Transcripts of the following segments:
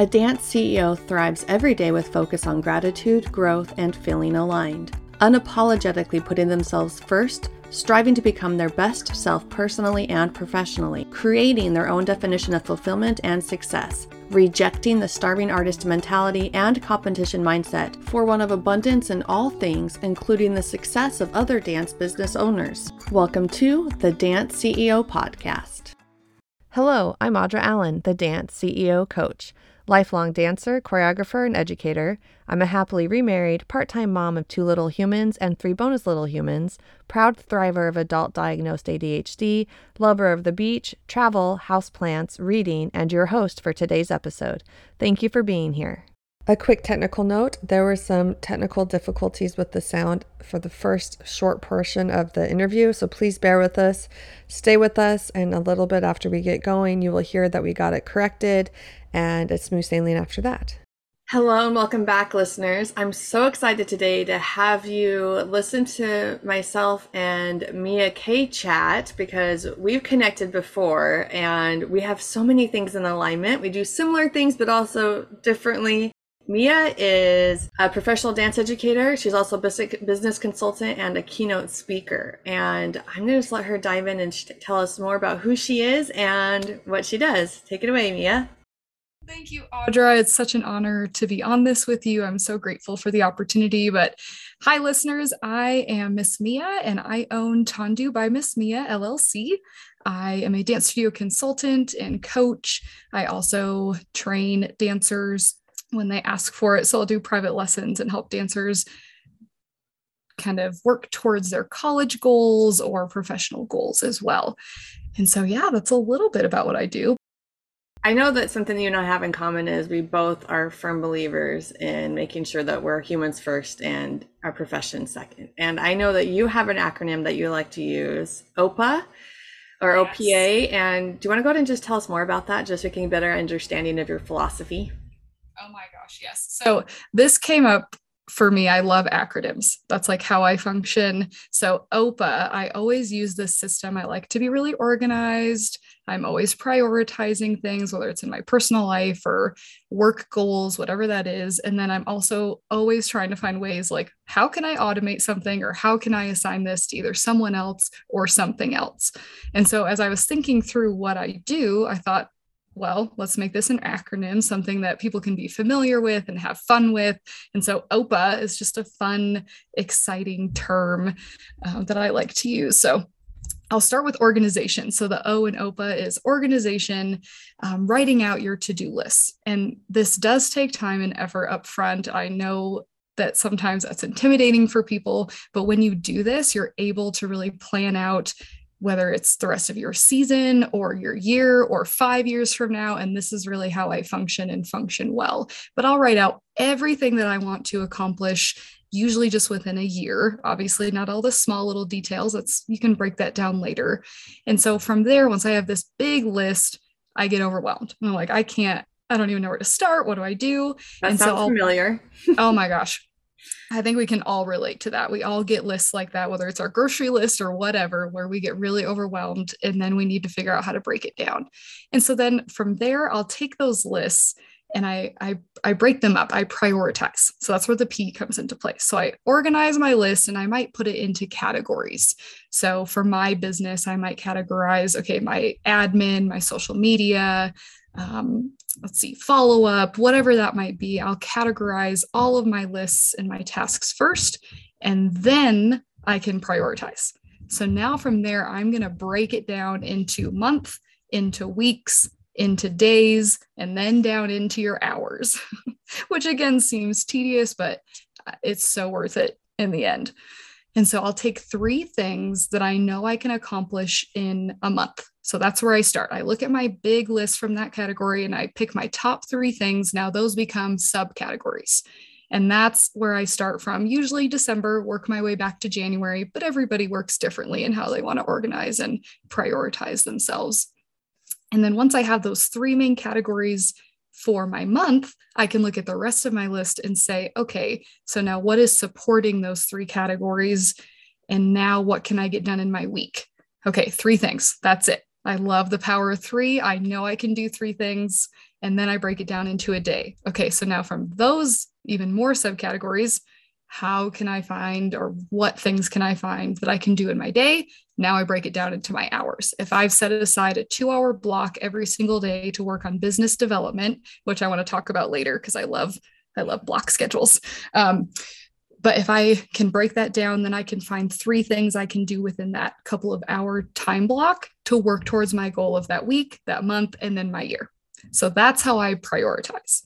A dance CEO thrives every day with focus on gratitude, growth, and feeling aligned, unapologetically putting themselves first, striving to become their best self personally and professionally, creating their own definition of fulfillment and success, rejecting the starving artist mentality and competition mindset for one of abundance in all things, including the success of other dance business owners. Welcome to the Dance CEO Podcast. Hello, I'm Audra Allen, the Dance CEO Coach lifelong dancer, choreographer, and educator. I'm a happily remarried, part time mom of two little humans and three bonus little humans, proud thriver of adult diagnosed ADHD, lover of the beach, travel, houseplants, reading, and your host for today's episode. Thank you for being here. A quick technical note there were some technical difficulties with the sound for the first short portion of the interview, so please bear with us. Stay with us, and a little bit after we get going, you will hear that we got it corrected and it's smooth sailing after that. Hello and welcome back, listeners. I'm so excited today to have you listen to myself and Mia Kay chat because we've connected before and we have so many things in alignment. We do similar things, but also differently. Mia is a professional dance educator. She's also a business consultant and a keynote speaker. And I'm going to just let her dive in and tell us more about who she is and what she does. Take it away, Mia. Thank you, Audra. It's such an honor to be on this with you. I'm so grateful for the opportunity. But hi, listeners. I am Miss Mia and I own Tendu by Miss Mia LLC. I am a dance studio consultant and coach. I also train dancers when they ask for it. So I'll do private lessons and help dancers kind of work towards their college goals or professional goals as well. And so, yeah, that's a little bit about what I do. I know that something that you and I have in common is we both are firm believers in making sure that we're humans first and our profession second. And I know that you have an acronym that you like to use, OPA or yes. OPA. And do you want to go ahead and just tell us more about that, just so we can get a better understanding of your philosophy? Oh my gosh, yes. So this came up for me, I love acronyms. That's like how I function. So, OPA, I always use this system. I like to be really organized. I'm always prioritizing things, whether it's in my personal life or work goals, whatever that is. And then I'm also always trying to find ways like, how can I automate something or how can I assign this to either someone else or something else? And so, as I was thinking through what I do, I thought, well, let's make this an acronym, something that people can be familiar with and have fun with. And so OPA is just a fun, exciting term uh, that I like to use. So I'll start with organization. So the O in OPA is organization, um, writing out your to do lists. And this does take time and effort up front. I know that sometimes that's intimidating for people, but when you do this, you're able to really plan out whether it's the rest of your season or your year or five years from now. And this is really how I function and function well. But I'll write out everything that I want to accomplish usually just within a year obviously not all the small little details that's you can break that down later. And so from there once i have this big list i get overwhelmed. I'm like i can't i don't even know where to start. What do i do? That and sounds so familiar. Oh my gosh. I think we can all relate to that. We all get lists like that, whether it's our grocery list or whatever, where we get really overwhelmed and then we need to figure out how to break it down. And so then from there, I'll take those lists and I, I I break them up. I prioritize. So that's where the P comes into play. So I organize my list and I might put it into categories. So for my business, I might categorize okay, my admin, my social media, um, let's see, follow up, whatever that might be. I'll categorize all of my lists and my tasks first, and then I can prioritize. So now from there, I'm going to break it down into month, into weeks, into days, and then down into your hours, which again seems tedious, but uh, it's so worth it in the end. And so I'll take three things that I know I can accomplish in a month. So that's where I start. I look at my big list from that category and I pick my top three things. Now those become subcategories. And that's where I start from, usually December, work my way back to January, but everybody works differently in how they want to organize and prioritize themselves. And then once I have those three main categories for my month, I can look at the rest of my list and say, okay, so now what is supporting those three categories? And now what can I get done in my week? Okay, three things. That's it. I love the power of three. I know I can do three things. and then I break it down into a day. Okay, so now from those even more subcategories, how can I find or what things can I find that I can do in my day? Now I break it down into my hours. If I've set aside a two hour block every single day to work on business development, which I want to talk about later because I love I love block schedules. Um, but if I can break that down, then I can find three things I can do within that couple of hour time block to work towards my goal of that week, that month, and then my year. So that's how I prioritize.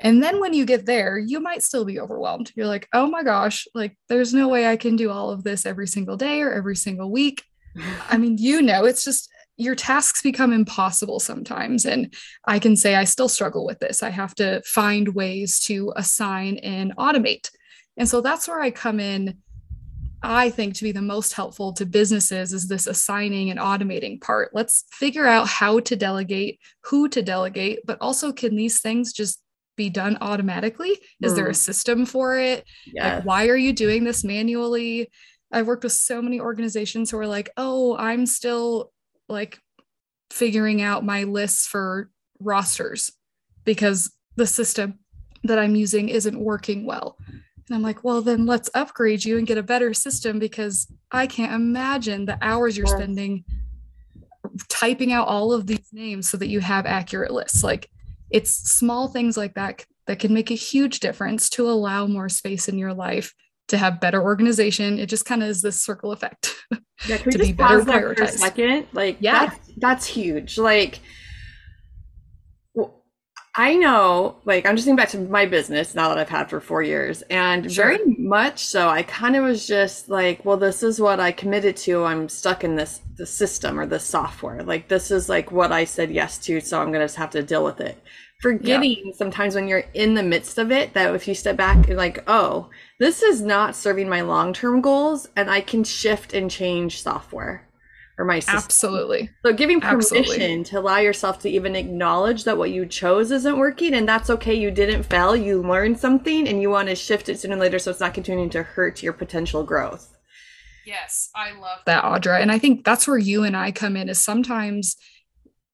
And then when you get there, you might still be overwhelmed. You're like, oh my gosh, like there's no way I can do all of this every single day or every single week. I mean, you know, it's just your tasks become impossible sometimes. And I can say I still struggle with this. I have to find ways to assign and automate. And so that's where I come in. I think to be the most helpful to businesses is this assigning and automating part. Let's figure out how to delegate, who to delegate, but also can these things just be done automatically? Is mm. there a mm. system for it? Yes. Like, why are you doing this manually? I've worked with so many organizations who are like, oh, I'm still like figuring out my lists for rosters because the system that I'm using isn't working well. And I'm like, well, then let's upgrade you and get a better system because I can't imagine the hours you're spending typing out all of these names so that you have accurate lists. Like, it's small things like that that can make a huge difference to allow more space in your life to have better organization. It just kind of is this circle effect yeah, to be better prioritized. For a second, like yeah, that's, that's huge. Like I know, like, I'm just thinking back to my business now that I've had for four years, and sure. very much so. I kind of was just like, well, this is what I committed to. I'm stuck in this the system or this software. Like, this is like what I said yes to, so I'm gonna just have to deal with it. Forgetting yeah. sometimes when you're in the midst of it, that if you step back and like, oh, this is not serving my long term goals, and I can shift and change software or my system. Absolutely. So giving permission Absolutely. to allow yourself to even acknowledge that what you chose isn't working and that's okay. You didn't fail. You learned something and you want to shift it sooner or later so it's not continuing to hurt your potential growth. Yes, I love that, Audra. And I think that's where you and I come in is sometimes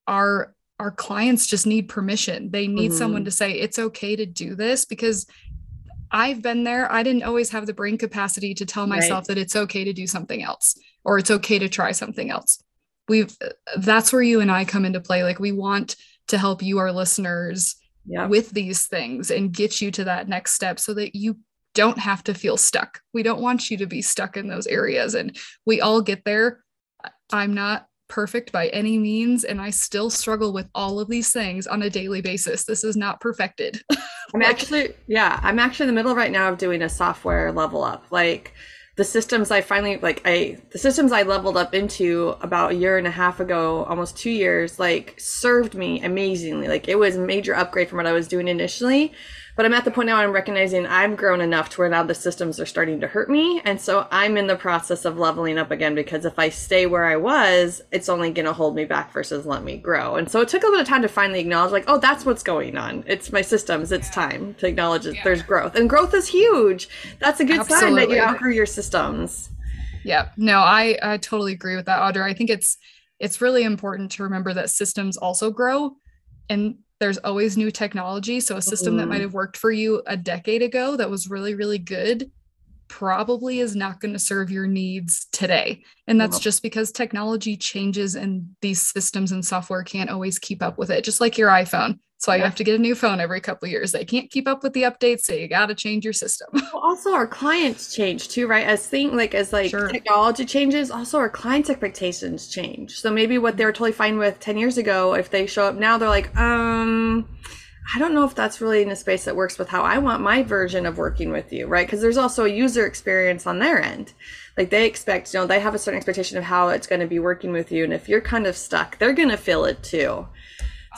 our our clients just need permission. They need mm-hmm. someone to say it's okay to do this because I've been there. I didn't always have the brain capacity to tell myself right. that it's okay to do something else or it's okay to try something else. We've that's where you and I come into play. Like we want to help you, our listeners, yeah. with these things and get you to that next step so that you don't have to feel stuck. We don't want you to be stuck in those areas. And we all get there. I'm not perfect by any means and i still struggle with all of these things on a daily basis this is not perfected i'm like, actually yeah i'm actually in the middle right now of doing a software level up like the systems i finally like i the systems i leveled up into about a year and a half ago almost two years like served me amazingly. Like it was a major upgrade from what i was doing initially but I'm at the point now I'm recognizing I've grown enough to where now the systems are starting to hurt me. And so I'm in the process of leveling up again because if I stay where I was, it's only going to hold me back versus let me grow. And so it took a little time to finally acknowledge, like, oh, that's what's going on. It's my systems. It's yeah. time to acknowledge that yeah. there's growth. And growth is huge. That's a good Absolutely. sign that you outgrew your systems. Yeah. No, I, I totally agree with that, Audra. I think it's it's really important to remember that systems also grow and there's always new technology. So a system mm. that might mm-hmm. have worked for you a decade ago that was really, really good probably is not going to serve your needs today. And that's just because technology changes and these systems and software can't always keep up with it, just like your iPhone. So yeah. I have to get a new phone every couple years. They can't keep up with the updates, so you got to change your system. Well, also our clients change too, right? As thing like as like sure. technology changes, also our clients' expectations change. So maybe what they were totally fine with 10 years ago, if they show up now, they're like, um, I don't know if that's really in a space that works with how I want my version of working with you, right? Because there's also a user experience on their end. Like they expect, you know, they have a certain expectation of how it's going to be working with you. And if you're kind of stuck, they're going to feel it too.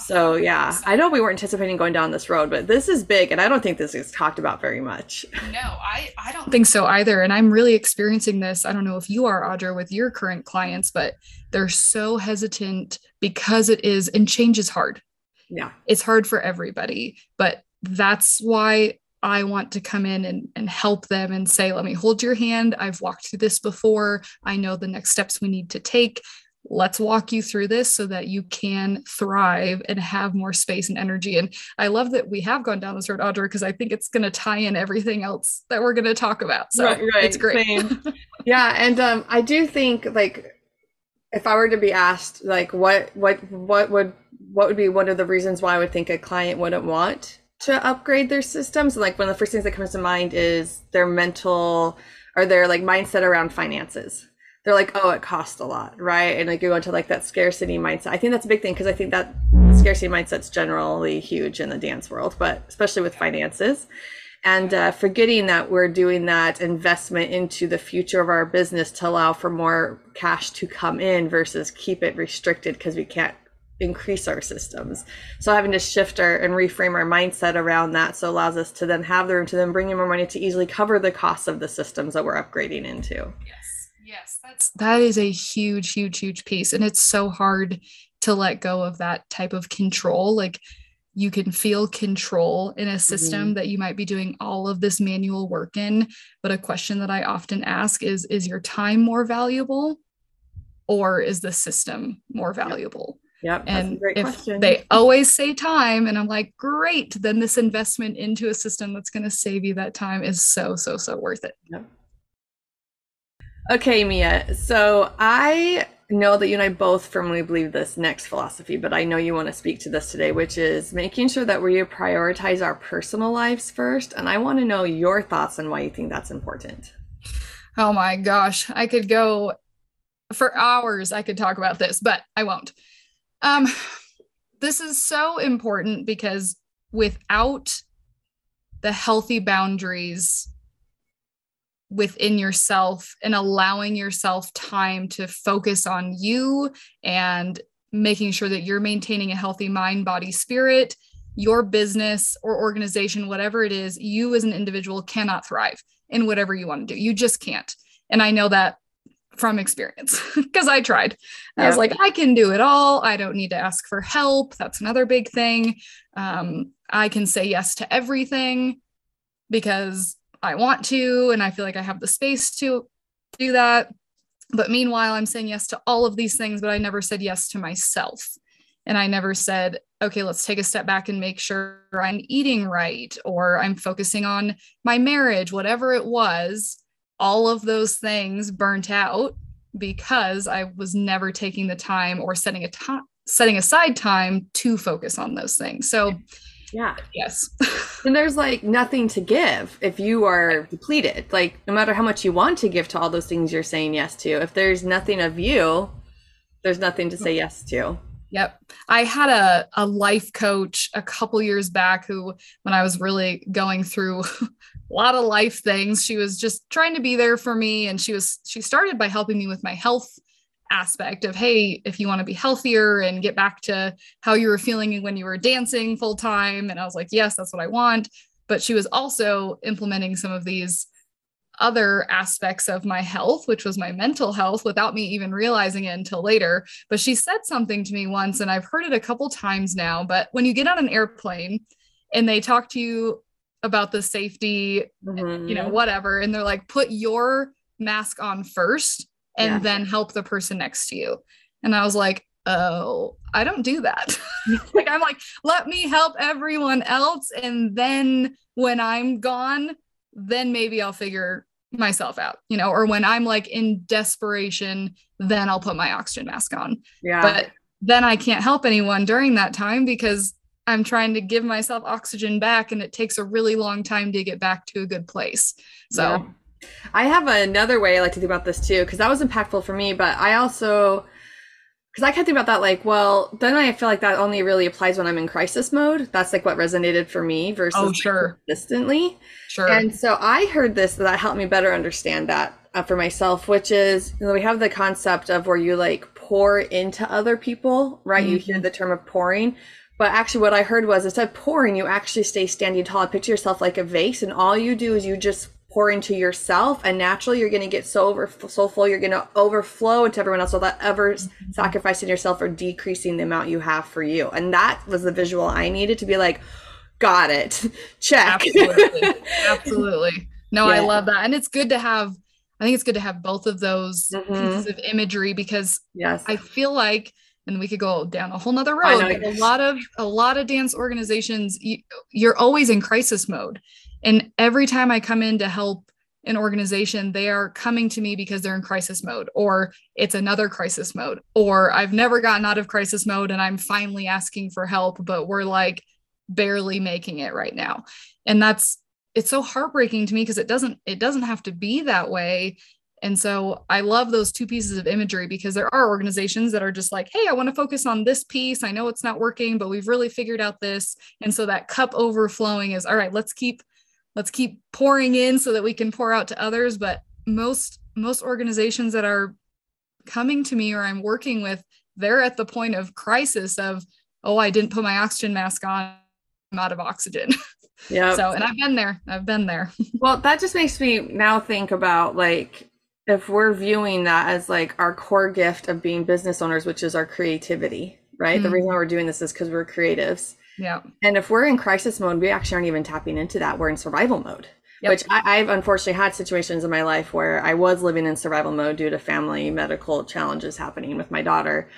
So yeah, I know we weren't anticipating going down this road, but this is big, and I don't think this is talked about very much. No, I I don't think so either, and I'm really experiencing this. I don't know if you are, Audra, with your current clients, but they're so hesitant because it is, and change is hard. Yeah, it's hard for everybody, but that's why I want to come in and, and help them and say, let me hold your hand. I've walked through this before. I know the next steps we need to take let's walk you through this so that you can thrive and have more space and energy. And I love that we have gone down this road, Audra, because I think it's going to tie in everything else that we're going to talk about. So right, right. it's great. yeah. And um, I do think like, if I were to be asked like what what what would what would be one of the reasons why I would think a client wouldn't want to upgrade their systems like one of the first things that comes to mind is their mental or their like mindset around finances they're like, oh, it costs a lot, right? And like you go into like that scarcity mindset. I think that's a big thing because I think that scarcity mindset's generally huge in the dance world, but especially with finances. And uh, forgetting that we're doing that investment into the future of our business to allow for more cash to come in versus keep it restricted because we can't increase our systems. So having to shift our and reframe our mindset around that so allows us to then have the room to then bring in more money to easily cover the costs of the systems that we're upgrading into. Yes. Yes, that's that is a huge, huge, huge piece. And it's so hard to let go of that type of control. Like you can feel control in a system mm-hmm. that you might be doing all of this manual work in. But a question that I often ask is Is your time more valuable or is the system more valuable? Yep. and if question. they always say time, and I'm like, great, then this investment into a system that's going to save you that time is so, so, so worth it. Yep. Okay, Mia. So I know that you and I both firmly believe this next philosophy, but I know you want to speak to this today, which is making sure that we prioritize our personal lives first. And I want to know your thoughts on why you think that's important. Oh my gosh, I could go for hours. I could talk about this, but I won't. Um, this is so important because without the healthy boundaries within yourself and allowing yourself time to focus on you and making sure that you're maintaining a healthy mind, body, spirit, your business or organization, whatever it is, you as an individual cannot thrive in whatever you want to do. You just can't. And I know that from experience because I tried. Yeah. I was like, I can do it all. I don't need to ask for help. That's another big thing. Um, I can say yes to everything because I want to, and I feel like I have the space to do that. But meanwhile, I'm saying yes to all of these things, but I never said yes to myself. And I never said, okay, let's take a step back and make sure I'm eating right or I'm focusing on my marriage, whatever it was. All of those things burnt out because I was never taking the time or setting a time setting aside time to focus on those things. So yeah. Yes. and there's like nothing to give if you are depleted. Like no matter how much you want to give to all those things you're saying yes to, if there's nothing of you, there's nothing to say yes to. Yep. I had a, a life coach a couple years back who, when I was really going through a lot of life things, she was just trying to be there for me. And she was, she started by helping me with my health aspect of hey if you want to be healthier and get back to how you were feeling when you were dancing full time and i was like yes that's what i want but she was also implementing some of these other aspects of my health which was my mental health without me even realizing it until later but she said something to me once and i've heard it a couple times now but when you get on an airplane and they talk to you about the safety mm-hmm. you know whatever and they're like put your mask on first and yeah. then help the person next to you. And I was like, oh, I don't do that. like, I'm like, let me help everyone else. And then when I'm gone, then maybe I'll figure myself out, you know, or when I'm like in desperation, then I'll put my oxygen mask on. Yeah. But then I can't help anyone during that time because I'm trying to give myself oxygen back and it takes a really long time to get back to a good place. So yeah. I have another way I like to think about this too, because that was impactful for me. But I also, because I kept thinking about that, like, well, then I feel like that only really applies when I'm in crisis mode. That's like what resonated for me versus oh, sure. consistently. Sure. And so I heard this that helped me better understand that uh, for myself, which is you know, we have the concept of where you like pour into other people, right? Mm-hmm. You hear mm-hmm. the term of pouring. But actually, what I heard was instead of pouring, you actually stay standing tall. Picture yourself like a vase, and all you do is you just pour into yourself and naturally you're going to get so over so full you're going to overflow into everyone else without ever mm-hmm. sacrificing yourself or decreasing the amount you have for you and that was the visual i needed to be like got it check absolutely absolutely no yeah. i love that and it's good to have I think it's good to have both of those mm-hmm. pieces of imagery because yes. I feel like and we could go down a whole nother road. a lot of a lot of dance organizations, you, you're always in crisis mode. And every time I come in to help an organization, they are coming to me because they're in crisis mode, or it's another crisis mode, or I've never gotten out of crisis mode and I'm finally asking for help, but we're like barely making it right now. And that's it's so heartbreaking to me because it doesn't it doesn't have to be that way and so I love those two pieces of imagery because there are organizations that are just like, hey, I want to focus on this piece. I know it's not working, but we've really figured out this. And so that cup overflowing is all right, let's keep let's keep pouring in so that we can pour out to others. But most most organizations that are coming to me or I'm working with, they're at the point of crisis of, oh, I didn't put my oxygen mask on, I'm out of oxygen. Yeah. so, and I've been there. I've been there. well, that just makes me now think about like if we're viewing that as like our core gift of being business owners, which is our creativity, right? Mm-hmm. The reason why we're doing this is because we're creatives. Yeah. And if we're in crisis mode, we actually aren't even tapping into that. We're in survival mode. Yep. Which I, have unfortunately had situations in my life where I was living in survival mode due to family medical challenges happening with my daughter.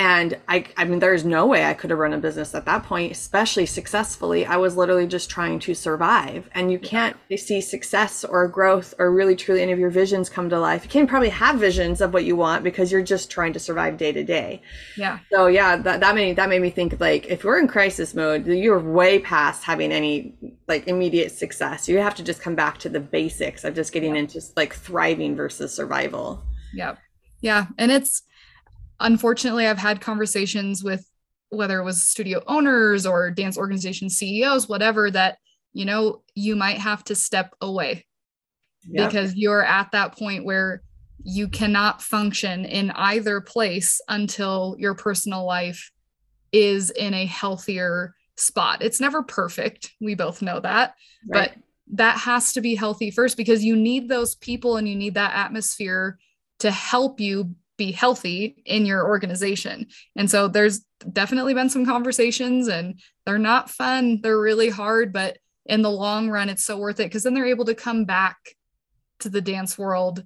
And I, I mean, there's no way I could have run a business at that point, especially successfully. I was literally just trying to survive. And you can't see success or growth or really truly any of your visions come to life. You can probably have visions of what you want because you're just trying to survive day to day. Yeah. So yeah, that, that made that made me think like if we're in crisis mode, you're way past having any like immediate success. You have to just come back to the basics of just getting yeah. into like thriving versus survival. Yeah. Yeah. And it's unfortunately, I've had conversations with whether it was studio owners or dance organization CEOs, whatever, that, you know, you might have to step away yep. because you're at that point where you cannot function in either place until your personal life is in a healthier spot. It's never perfect. We both know that. Right. But that has to be healthy first because you need those people and you need that atmosphere to help you be healthy in your organization. And so there's definitely been some conversations and they're not fun. They're really hard, but in the long run, it's so worth it because then they're able to come back to the dance world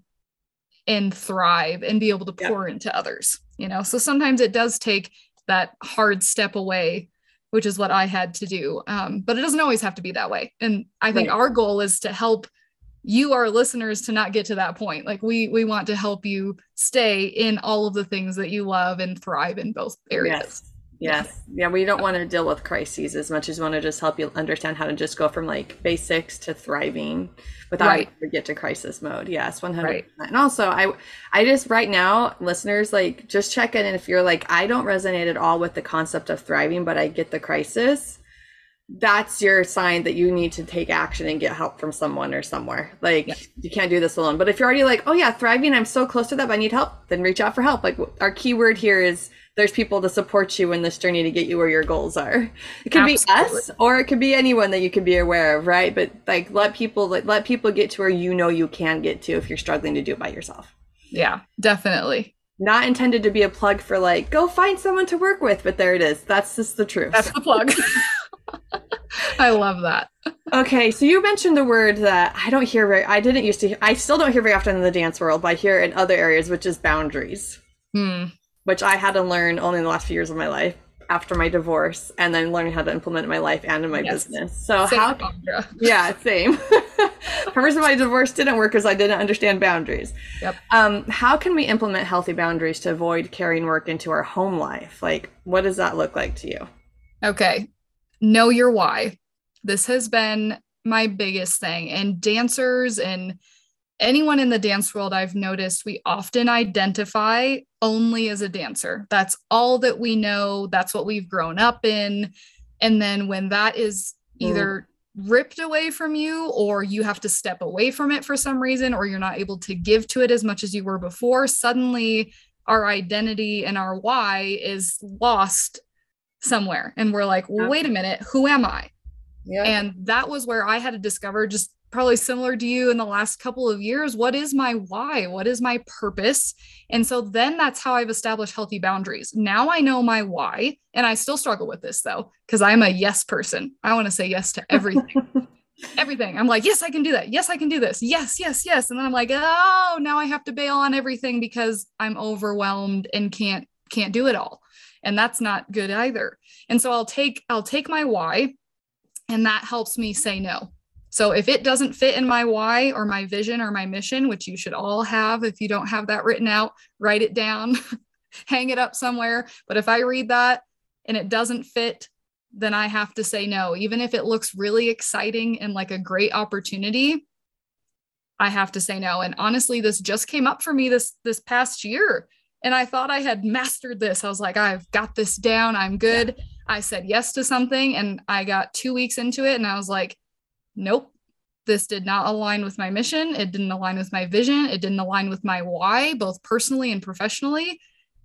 and thrive and be able to pour yeah. into others, you know? So sometimes it does take that hard step away, which is what I had to do. Um, but it doesn't always have to be that way. And I think right. our goal is to help you our listeners to not get to that point. Like we we want to help you stay in all of the things that you love and thrive in both areas. Yes. Yes. Yeah we don't want to deal with crises as much as we want to just help you understand how to just go from like basics to thriving without right. get to crisis mode. Yes 100 right. and also i i just right now listeners like just check in and if you're like i don't resonate at all with the concept of thriving but i get the crisis that's your sign that you need to take action and get help from someone or somewhere. Like yeah. you can't do this alone. But if you're already like, oh yeah, thriving, I'm so close to that, but I need help, then reach out for help. Like our key word here is there's people to support you in this journey to get you where your goals are. It could be us or it could be anyone that you could be aware of, right? But like let people like let people get to where you know you can get to if you're struggling to do it by yourself. Yeah, definitely. Not intended to be a plug for like go find someone to work with, but there it is. That's just the truth. That's the plug. I love that. Okay, so you mentioned the word that I don't hear very I didn't used to hear, I still don't hear very often in the dance world, but I hear in other areas, which is boundaries. Hmm. Which I had to learn only in the last few years of my life after my divorce and then learning how to implement in my life and in my yes. business. So same how Yeah, same. First my divorce didn't work because I didn't understand boundaries. Yep. Um, how can we implement healthy boundaries to avoid carrying work into our home life? Like what does that look like to you? Okay know your why. This has been my biggest thing. And dancers and anyone in the dance world, I've noticed we often identify only as a dancer. That's all that we know. That's what we've grown up in. And then when that is either mm. ripped away from you, or you have to step away from it for some reason, or you're not able to give to it as much as you were before, suddenly our identity and our why is lost somewhere and we're like well, wait a minute who am i yeah. and that was where i had to discover just probably similar to you in the last couple of years what is my why what is my purpose and so then that's how i've established healthy boundaries now i know my why and i still struggle with this though because i'm a yes person i want to say yes to everything everything. I'm like, yes, I can do that. Yes, I can do this. Yes, yes, yes. And then I'm like, oh, now I have to bail on everything because I'm overwhelmed and can't can't do it all. And that's not good either. And so I'll take I'll take my why and that helps me say no. So if it doesn't fit in my why or my vision or my mission, which you should all have if you don't have that written out, write it down, hang it up somewhere. But if I read that and it doesn't fit then I have to say no. Even if it looks really exciting and like a great opportunity, I have to say no. And honestly, this just came up for me this this past year. And I thought I had mastered this. I was like, I've got this down. I'm good. Yeah. I said yes to something and I got two weeks into it and I was like, nope, this did not align with my mission. It didn't align with my vision. It didn't align with my why, both personally and professionally.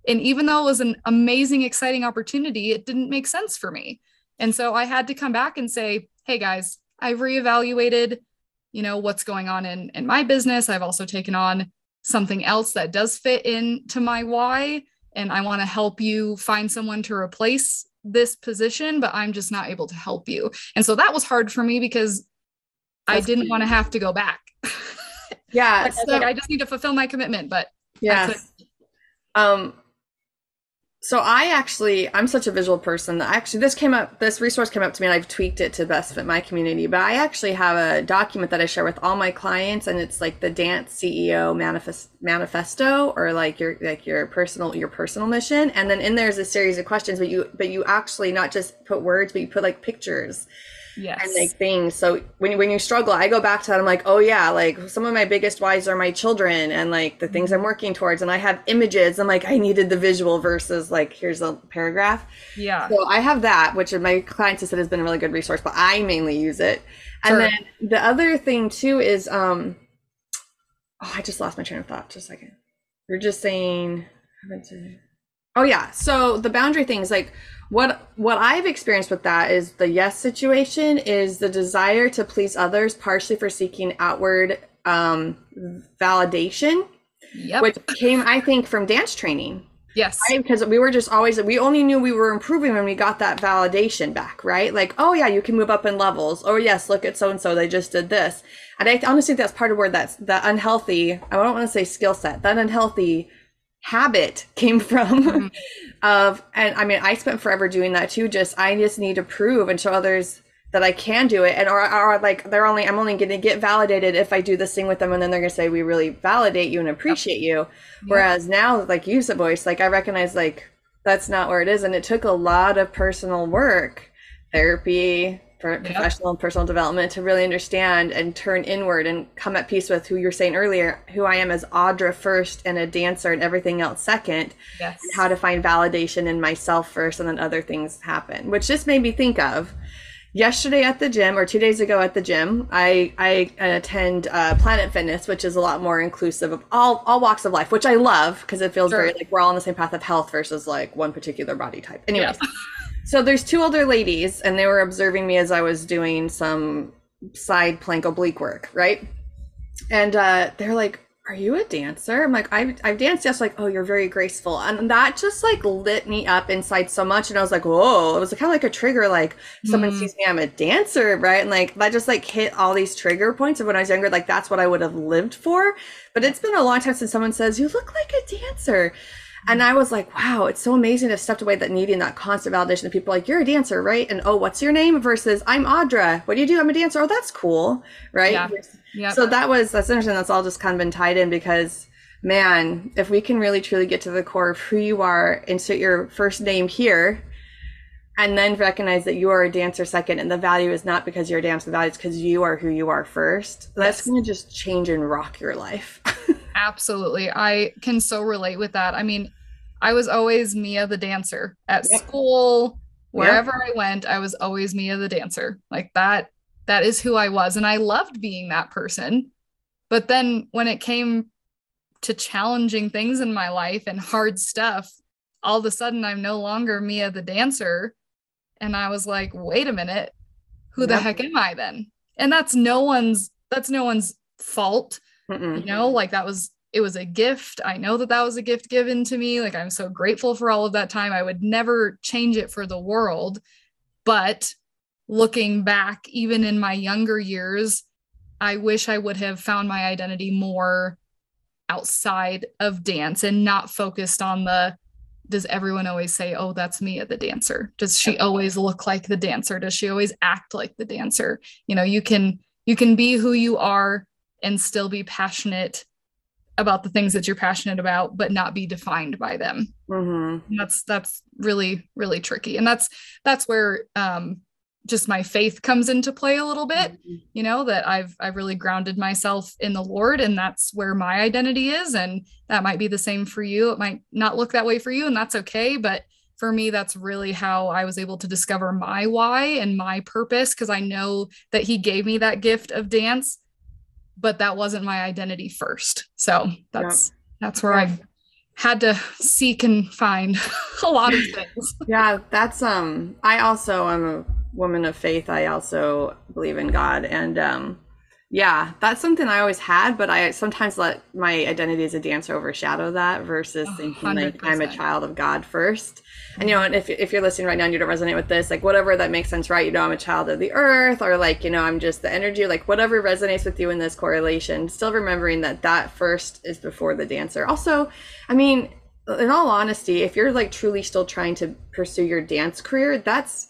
And even though it was an amazing, exciting opportunity, it didn't make sense for me. And so I had to come back and say, hey guys, I've reevaluated, you know, what's going on in, in my business. I've also taken on something else that does fit into my why. And I want to help you find someone to replace this position, but I'm just not able to help you. And so that was hard for me because That's I didn't want to have to go back. Yeah. I, so, like, I just need to fulfill my commitment, but yeah. Um, so I actually, I'm such a visual person that actually this came up, this resource came up to me and I've tweaked it to best fit my community. But I actually have a document that I share with all my clients and it's like the dance CEO manifest manifesto or like your like your personal your personal mission. And then in there's a series of questions, but you but you actually not just put words, but you put like pictures yes. and like things. So when when you struggle, I go back to that. I'm like, oh yeah, like some of my biggest whys are my children and like the things I'm mm-hmm. working towards. And I have images. I'm like, I needed the visual versus like here's a paragraph. Yeah. So I have that, which my clients have said has been a really good resource, but I mainly use it. And then the other thing too is um oh I just lost my train of thought. Just a second. You're just saying Oh yeah. So the boundary things like what what I've experienced with that is the yes situation is the desire to please others, partially for seeking outward um, validation, yep. which came I think from dance training. Yes. Right? Because we were just always, we only knew we were improving when we got that validation back, right? Like, oh, yeah, you can move up in levels. Oh, yes, look at so and so. They just did this. And I honestly think that's part of where that's the unhealthy, I don't want to say skill set, that unhealthy habit came from mm-hmm. of and i mean i spent forever doing that too just i just need to prove and show others that i can do it and or, or like they're only i'm only going to get validated if i do this thing with them and then they're going to say we really validate you and appreciate you whereas now like use a voice like i recognize like that's not where it is and it took a lot of personal work therapy. Professional and personal development to really understand and turn inward and come at peace with who you're saying earlier, who I am as Audra first and a dancer and everything else second. Yes. How to find validation in myself first and then other things happen, which just made me think of yesterday at the gym or two days ago at the gym i i attend uh, planet fitness which is a lot more inclusive of all all walks of life which i love because it feels sure. very like we're all on the same path of health versus like one particular body type anyways yeah. So there's two older ladies, and they were observing me as I was doing some side plank oblique work, right? And uh, they're like, "Are you a dancer?" I'm like, "I've I've danced." Yes, like, "Oh, you're very graceful," and that just like lit me up inside so much, and I was like, "Whoa!" It was kind of like a trigger, like someone mm. sees me, I'm a dancer, right? And like that just like hit all these trigger points of when I was younger. Like that's what I would have lived for. But it's been a long time since someone says you look like a dancer. And I was like, wow, it's so amazing to step away that needing that constant validation of people like, you're a dancer, right? And oh, what's your name? Versus I'm Audra. What do you do? I'm a dancer. Oh, that's cool. Right. Yeah. Yep. So that was that's interesting. That's all just kind of been tied in because man, if we can really truly get to the core of who you are, insert your first name here, and then recognize that you are a dancer second, and the value is not because you're a dancer, the value is because you are who you are first. That's yes. going to just change and rock your life. Absolutely. I can so relate with that. I mean, I was always Mia the dancer at yep. school, wherever yep. I went, I was always Mia the dancer. Like that, that is who I was. And I loved being that person. But then when it came to challenging things in my life and hard stuff, all of a sudden I'm no longer Mia the dancer. And I was like, wait a minute, who the heck am I then? And that's no one's that's no one's fault. Mm-mm. You know, like that was it was a gift. I know that that was a gift given to me. Like I'm so grateful for all of that time. I would never change it for the world. But looking back, even in my younger years, I wish I would have found my identity more outside of dance and not focused on the does everyone always say, Oh, that's me at the dancer? Does she always look like the dancer? Does she always act like the dancer? You know, you can you can be who you are and still be passionate about the things that you're passionate about but not be defined by them mm-hmm. that's that's really really tricky and that's that's where um just my faith comes into play a little bit mm-hmm. you know that i've i've really grounded myself in the lord and that's where my identity is and that might be the same for you it might not look that way for you and that's okay but for me that's really how i was able to discover my why and my purpose because i know that he gave me that gift of dance but that wasn't my identity first. So that's yeah. that's where yeah. I had to seek and find a lot of things. yeah, that's um I also am a woman of faith. I also believe in God and um yeah, that's something I always had, but I sometimes let my identity as a dancer overshadow that versus thinking 100%. like I'm a child of God first. And you know, and if if you're listening right now and you don't resonate with this, like whatever that makes sense, right? You know, I'm a child of the earth, or like you know, I'm just the energy, like whatever resonates with you in this correlation. Still remembering that that first is before the dancer. Also, I mean, in all honesty, if you're like truly still trying to pursue your dance career, that's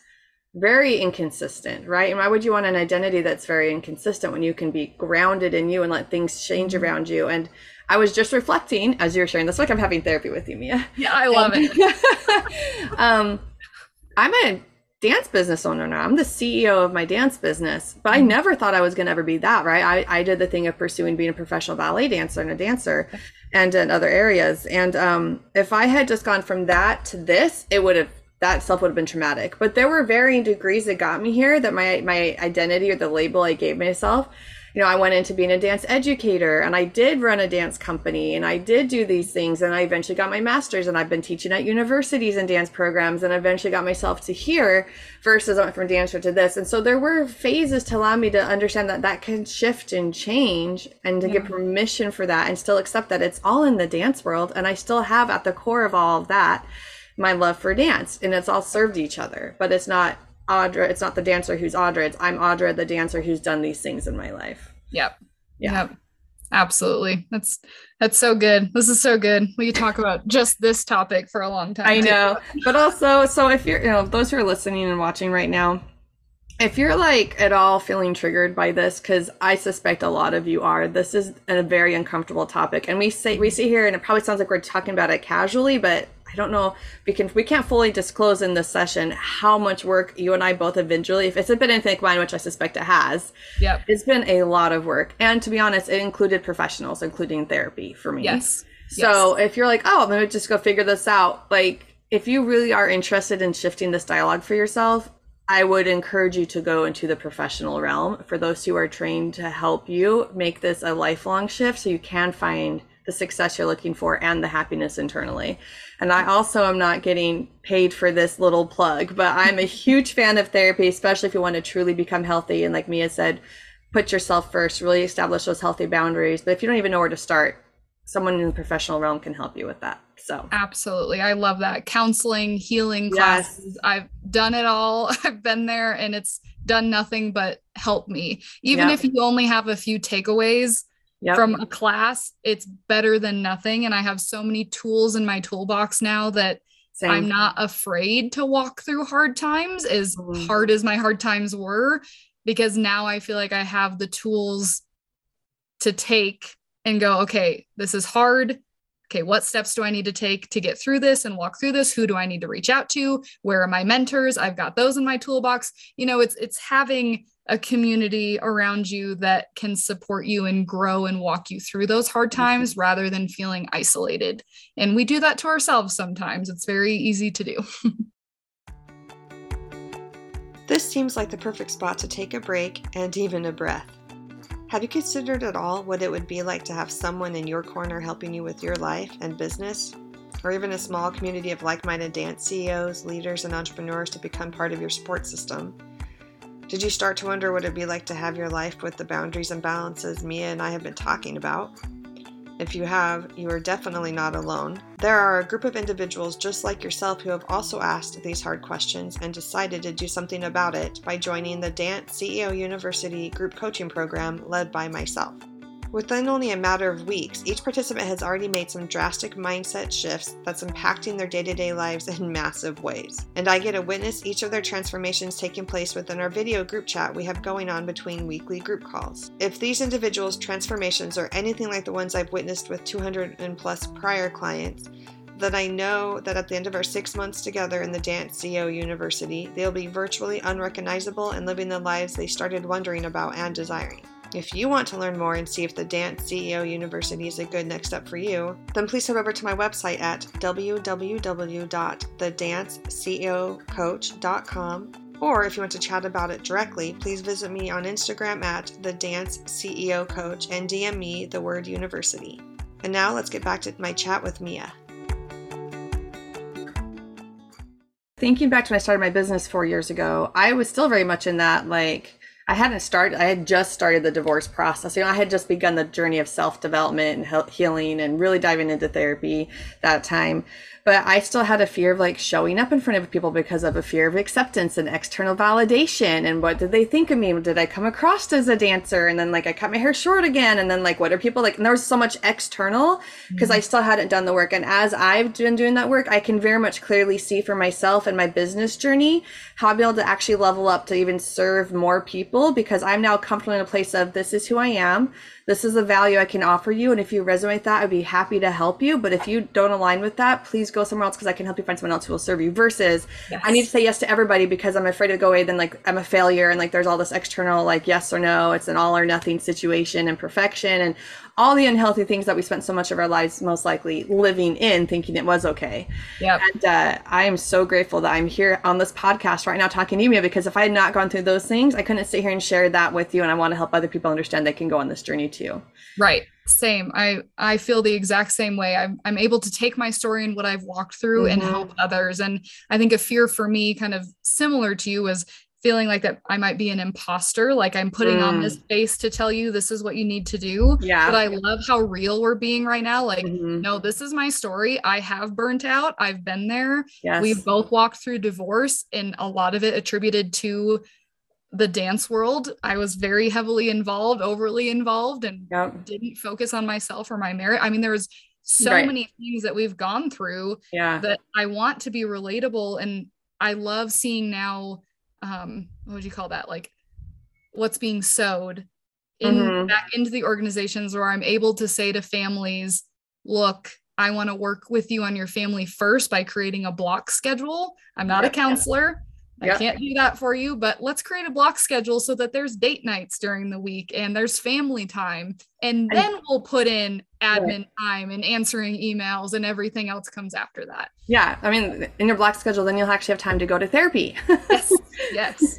very inconsistent, right? And why would you want an identity that's very inconsistent when you can be grounded in you and let things change mm-hmm. around you? And I was just reflecting as you were sharing this, like I'm having therapy with you, Mia. Yeah, I love it. um, I'm a dance business owner now. I'm the CEO of my dance business, but I mm-hmm. never thought I was going to ever be that, right? I, I did the thing of pursuing being a professional ballet dancer and a dancer and in other areas. And um, if I had just gone from that to this, it would have that stuff would have been traumatic. But there were varying degrees that got me here that my my identity or the label I gave myself. You know, I went into being a dance educator and I did run a dance company and I did do these things and I eventually got my master's and I've been teaching at universities and dance programs and eventually got myself to here versus I went from dancer to this. And so there were phases to allow me to understand that that can shift and change and to yeah. get permission for that and still accept that it's all in the dance world and I still have at the core of all of that my love for dance and it's all served each other but it's not audra it's not the dancer who's audra it's i'm audra the dancer who's done these things in my life. Yep. Yeah. yep. Absolutely. That's that's so good. This is so good. We could talk about just this topic for a long time. I know. But also so if you're you know those who are listening and watching right now if you're like at all feeling triggered by this because i suspect a lot of you are this is a very uncomfortable topic. And we say we see here and it probably sounds like we're talking about it casually but I don't know we can we can't fully disclose in this session how much work you and I both have individually if it's been anything like mine, which I suspect it has. Yeah. It's been a lot of work. And to be honest, it included professionals, including therapy for me. Yes. So yes. if you're like, oh, I'm gonna just go figure this out, like if you really are interested in shifting this dialogue for yourself, I would encourage you to go into the professional realm for those who are trained to help you make this a lifelong shift so you can find the success you're looking for and the happiness internally. And I also am not getting paid for this little plug, but I'm a huge fan of therapy, especially if you want to truly become healthy. And like Mia said, put yourself first, really establish those healthy boundaries. But if you don't even know where to start, someone in the professional realm can help you with that. So absolutely. I love that. Counseling, healing classes. Yes. I've done it all. I've been there and it's done nothing but help me. Even if you only have a few takeaways, yep. from a class, it's better than nothing. And I have so many tools in my toolbox now that Same. I'm not afraid to walk through hard times, as mm-hmm. hard as my hard times were, because now I feel like I have the tools to take and go, okay, this is hard. Okay, what steps do I need to take to get through this and walk through this? Who do I need to reach out to? Where are my mentors? I've got those in my toolbox. You know, it's it's having a community around you that can support you and grow and walk you through those hard mm-hmm. times rather than feeling isolated. And we do that to ourselves sometimes. It's very easy to do. this seems like the perfect spot to take a break and even a breath. Have you considered at all what it would be like to have someone in your corner helping you with your life and business? Or even a small community of like minded dance CEOs, leaders, and entrepreneurs to become part of your support system? Did you start to wonder what it'd be like to have your life with the boundaries and balances Mia and I have been talking about? If you have, you are definitely not alone. There are a group of individuals just like yourself who have also asked these hard questions and decided to do something about it by joining the Dance CEO University group coaching program led by myself. Within only a matter of weeks, each participant has already made some drastic mindset shifts that's impacting their day to day lives in massive ways. And I get to witness each of their transformations taking place within our video group chat we have going on between weekly group calls. If these individuals' transformations are anything like the ones I've witnessed with 200 and plus prior clients, then I know that at the end of our six months together in the Dance CEO University, they'll be virtually unrecognizable and living the lives they started wondering about and desiring. If you want to learn more and see if the Dance CEO University is a good next step for you, then please head over to my website at www.thedanceceocoach.com. Or if you want to chat about it directly, please visit me on Instagram at the Dance CEO Coach and DM me the word university. And now let's get back to my chat with Mia. Thinking back to when I started my business four years ago, I was still very much in that like I hadn't started, I had just started the divorce process. You know, I had just begun the journey of self development and healing and really diving into therapy that time but I still had a fear of like showing up in front of people because of a fear of acceptance and external validation. And what did they think of me? Did I come across as a dancer? And then like I cut my hair short again. And then like, what are people like? And there was so much external because mm-hmm. I still hadn't done the work. And as I've been doing that work, I can very much clearly see for myself and my business journey how I'll be able to actually level up to even serve more people because I'm now comfortable in a place of this is who I am this is a value I can offer you. And if you resonate with that, I'd be happy to help you. But if you don't align with that, please go somewhere else because I can help you find someone else who will serve you. Versus yes. I need to say yes to everybody because I'm afraid to go away, then like I'm a failure and like there's all this external like yes or no. It's an all or nothing situation and perfection and all the unhealthy things that we spent so much of our lives most likely living in thinking it was okay. Yeah. And uh, I am so grateful that I'm here on this podcast right now talking to you because if I had not gone through those things, I couldn't sit here and share that with you. And I want to help other people understand they can go on this journey too. Right. Same. I I feel the exact same way. I'm I'm able to take my story and what I've walked through mm-hmm. and help others. And I think a fear for me, kind of similar to you, is feeling like that I might be an imposter, like I'm putting mm. on this mm. face to tell you this is what you need to do. Yeah. But I love how real we're being right now. Like, mm-hmm. no, this is my story. I have burnt out. I've been there. Yes. We've both walked through divorce and a lot of it attributed to the dance world. I was very heavily involved, overly involved, and yep. didn't focus on myself or my merit. I mean, there was so right. many things that we've gone through yeah. that I want to be relatable. And I love seeing now um what would you call that like what's being sowed in mm-hmm. back into the organizations where I'm able to say to families, look, I want to work with you on your family first by creating a block schedule. I'm not a counselor. I can't do that for you, but let's create a block schedule so that there's date nights during the week and there's family time. And then we'll put in admin time and answering emails and everything else comes after that. Yeah. I mean, in your block schedule, then you'll actually have time to go to therapy. yes. Yes.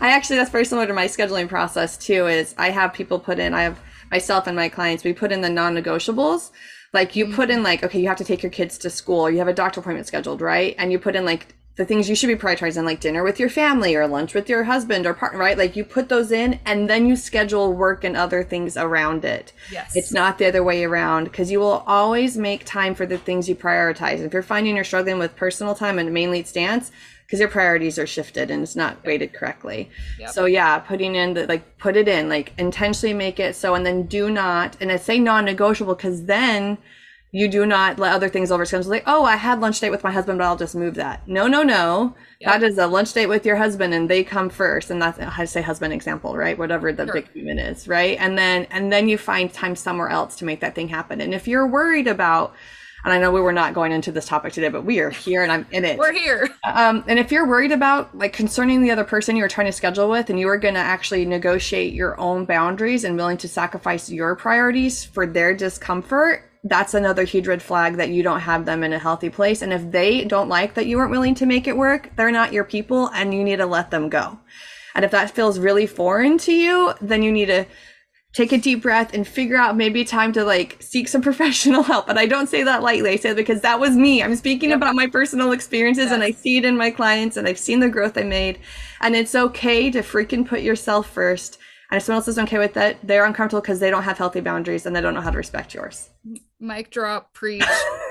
I actually, that's very similar to my scheduling process too, is I have people put in, I have myself and my clients, we put in the non negotiables like you put mm-hmm. in like okay you have to take your kids to school you have a doctor appointment scheduled right and you put in like the things you should be prioritizing, like dinner with your family or lunch with your husband or partner, right? Like you put those in and then you schedule work and other things around it. Yes. It's not the other way around because you will always make time for the things you prioritize. If you're finding you're struggling with personal time and mainly it's dance, because your priorities are shifted and it's not weighted correctly. Yep. So yeah, putting in the like put it in, like intentionally make it so and then do not and I say non-negotiable because then you do not let other things overschedule. Like, oh, I had lunch date with my husband, but I'll just move that. No, no, no. That is a lunch date with your husband, and they come first. And that's how to say husband example, right? Whatever the sure. big human is, right? And then and then you find time somewhere else to make that thing happen. And if you're worried about and I know we were not going into this topic today, but we are here and I'm in it. We're here. Um, and if you're worried about like concerning the other person you're trying to schedule with, and you are going to actually negotiate your own boundaries and willing to sacrifice your priorities for their discomfort, that's another huge red flag that you don't have them in a healthy place. And if they don't like that you weren't willing to make it work, they're not your people and you need to let them go. And if that feels really foreign to you, then you need to take a deep breath and figure out maybe time to like seek some professional help. And I don't say that lightly. I say because that was me. I'm speaking yep. about my personal experiences yes. and I see it in my clients and I've seen the growth I made. And it's okay to freaking put yourself first And if someone else isn't okay with it, they're uncomfortable because they don't have healthy boundaries and they don't know how to respect yours. Mic drop, preach.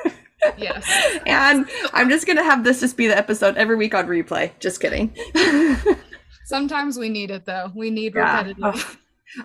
yes. And I'm just gonna have this just be the episode every week on replay. Just kidding. Sometimes we need it though. We need yeah. repetitive. Oh.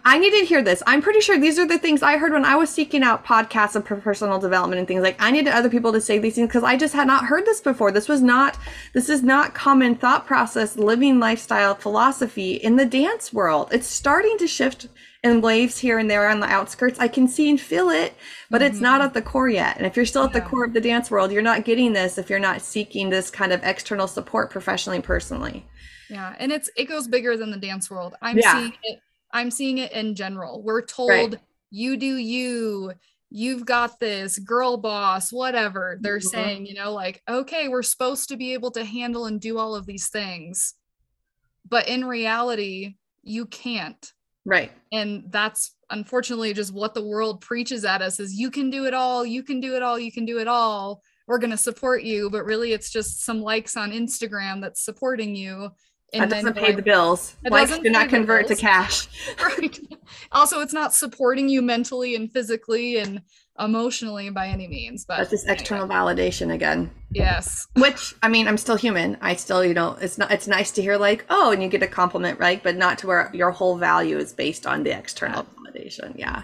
I need to hear this. I'm pretty sure these are the things I heard when I was seeking out podcasts of personal development and things like I needed other people to say these things because I just had not heard this before. This was not this is not common thought process, living lifestyle philosophy in the dance world. It's starting to shift in waves here and there on the outskirts. I can see and feel it, but mm-hmm. it's not mm-hmm. at the core yet. And if you're still at yeah. the core of the dance world, you're not getting this if you're not seeking this kind of external support professionally and personally. Yeah, and it's it goes bigger than the dance world. I'm yeah. seeing it I'm seeing it in general. We're told right. you do you, you've got this, girl boss, whatever. They're mm-hmm. saying, you know, like, okay, we're supposed to be able to handle and do all of these things. But in reality, you can't. Right. And that's unfortunately just what the world preaches at us is you can do it all, you can do it all, you can do it all. We're going to support you, but really it's just some likes on Instagram that's supporting you and that doesn't pay the bills. Likes do not convert to cash. right. Also, it's not supporting you mentally and physically and emotionally by any means. But that's just external validation again. Yes. Which I mean, I'm still human. I still, you know, it's not. It's nice to hear like, oh, and you get a compliment, right? But not to where your whole value is based on the external yeah. validation. Yeah.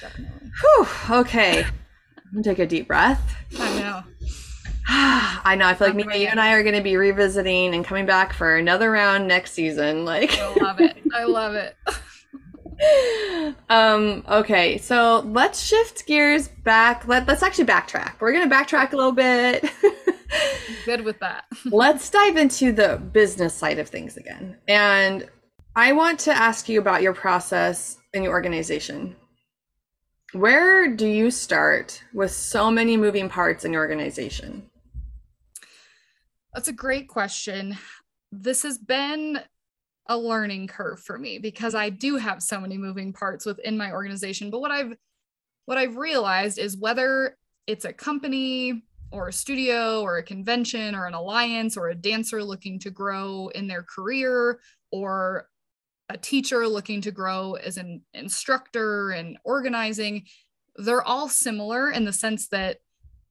Definitely. Whew. Okay. I'm gonna take a deep breath. I know. I know. I feel like me, you and I are going to be revisiting and coming back for another round next season. Like, I love it. I love it. um. Okay. So let's shift gears back. Let Let's actually backtrack. We're going to backtrack a little bit. Good with that. let's dive into the business side of things again. And I want to ask you about your process and your organization. Where do you start with so many moving parts in your organization? That's a great question. This has been a learning curve for me because I do have so many moving parts within my organization. But what I've what I've realized is whether it's a company or a studio or a convention or an alliance or a dancer looking to grow in their career or a teacher looking to grow as an instructor and organizing, they're all similar in the sense that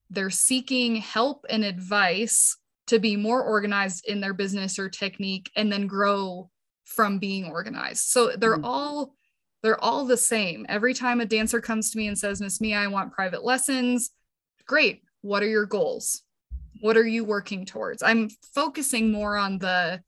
they're seeking help and advice to be more organized in their business or technique and then grow from being organized. So they're mm-hmm. all they're all the same. Every time a dancer comes to me and says, "Miss Mia, I want private lessons." Great. What are your goals? What are you working towards? I'm focusing more on the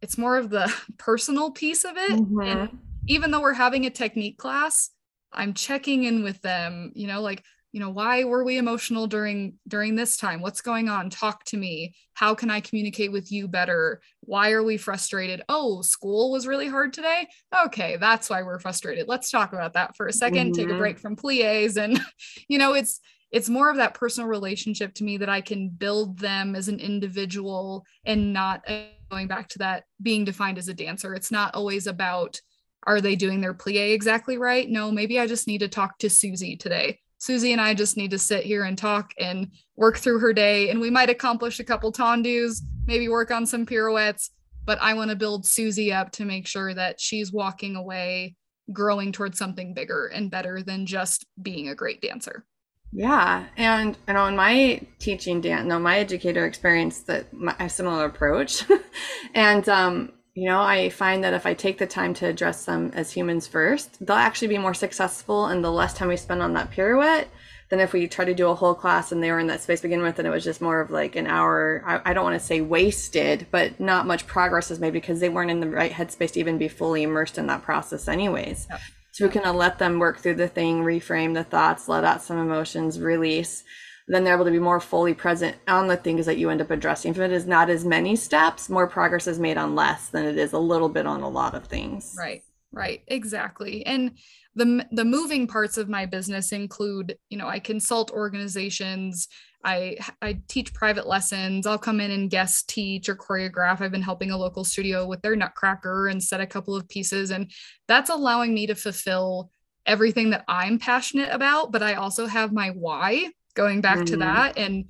it's more of the personal piece of it. Mm-hmm. And even though we're having a technique class, I'm checking in with them, you know, like you know why were we emotional during during this time? What's going on? Talk to me. How can i communicate with you better? Why are we frustrated? Oh school was really hard today? Okay that's why we're frustrated. Let's talk about that for a 2nd mm-hmm. take a mm-hmm. break from plies and you know it's it's more of that personal relationship to me that i can build them as an individual and not uh, going back to that being defined as a dancer. It's not always about are they doing their plie exactly right? No maybe i just need to talk to susie today Susie and I just need to sit here and talk and work through her day. And we might accomplish a couple tendus, maybe work on some pirouettes, but I want to build Susie up to make sure that she's walking away growing towards something bigger and better than just being a great dancer. Yeah, and you know, in my teaching dance, no, my educator experience that my, a similar approach, and um, you know, I find that if I take the time to address them as humans first, they'll actually be more successful and the less time we spend on that pirouette than if we try to do a whole class and they were in that space to begin with and it was just more of like an hour, I, I don't want to say wasted, but not much progress is made because they weren't in the right headspace to even be fully immersed in that process anyways. So we can let them work through the thing, reframe the thoughts, let out some emotions, release then they're able to be more fully present on the things that you end up addressing. If it is not as many steps, more progress is made on less than it is a little bit on a lot of things. Right. Right. Exactly. And the the moving parts of my business include, you know, I consult organizations, I I teach private lessons. I'll come in and guest teach or choreograph. I've been helping a local studio with their Nutcracker and set a couple of pieces and that's allowing me to fulfill everything that I'm passionate about, but I also have my why going back mm. to that and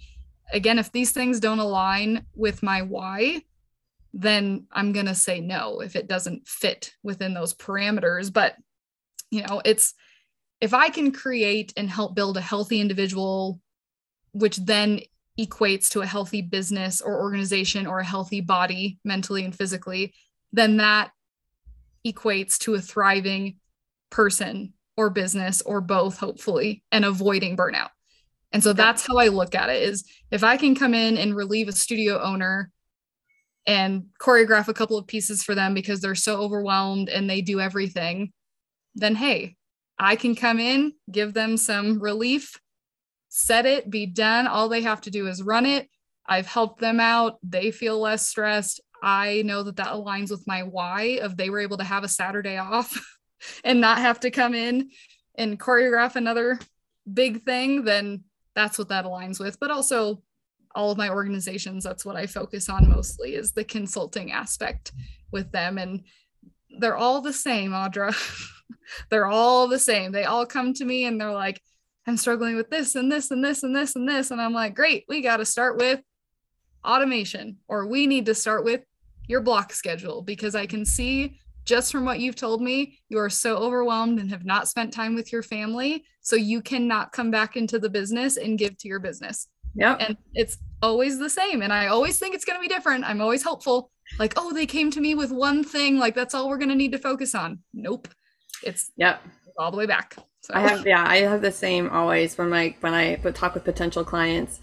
again if these things don't align with my why then I'm going to say no if it doesn't fit within those parameters. But, you know, it's if I can create and help build a healthy individual, which then equates to a healthy business or organization or a healthy body mentally and physically, then that equates to a thriving person or business or both, hopefully, and avoiding burnout. And so that's how I look at it is if I can come in and relieve a studio owner and choreograph a couple of pieces for them because they're so overwhelmed and they do everything, then hey, I can come in, give them some relief, set it, be done. All they have to do is run it. I've helped them out. They feel less stressed. I know that that aligns with my why of they were able to have a Saturday off and not have to come in and choreograph another big thing, then that's what that aligns with. But also all of my organizations, that's what I focus on mostly is the consulting aspect with them. And they're all the same, Audra. they're all the same. They all come to me and they're like, I'm struggling with this and this and this and this and this. And I'm like, great, we got to start with automation, or we need to start with your block schedule because I can see just from what you've told me, you are so overwhelmed and have not spent time with your family. So you cannot come back into the business and give to your business. Yeah. And it's always the same. And I always think it's going to be different. I'm always hopeful. Like, oh, they came to me with one thing. Like, that's all we're going to need to focus on. Nope. It's yep. all the way back. So. I have, yeah, I have the same always when my, when I talk with potential clients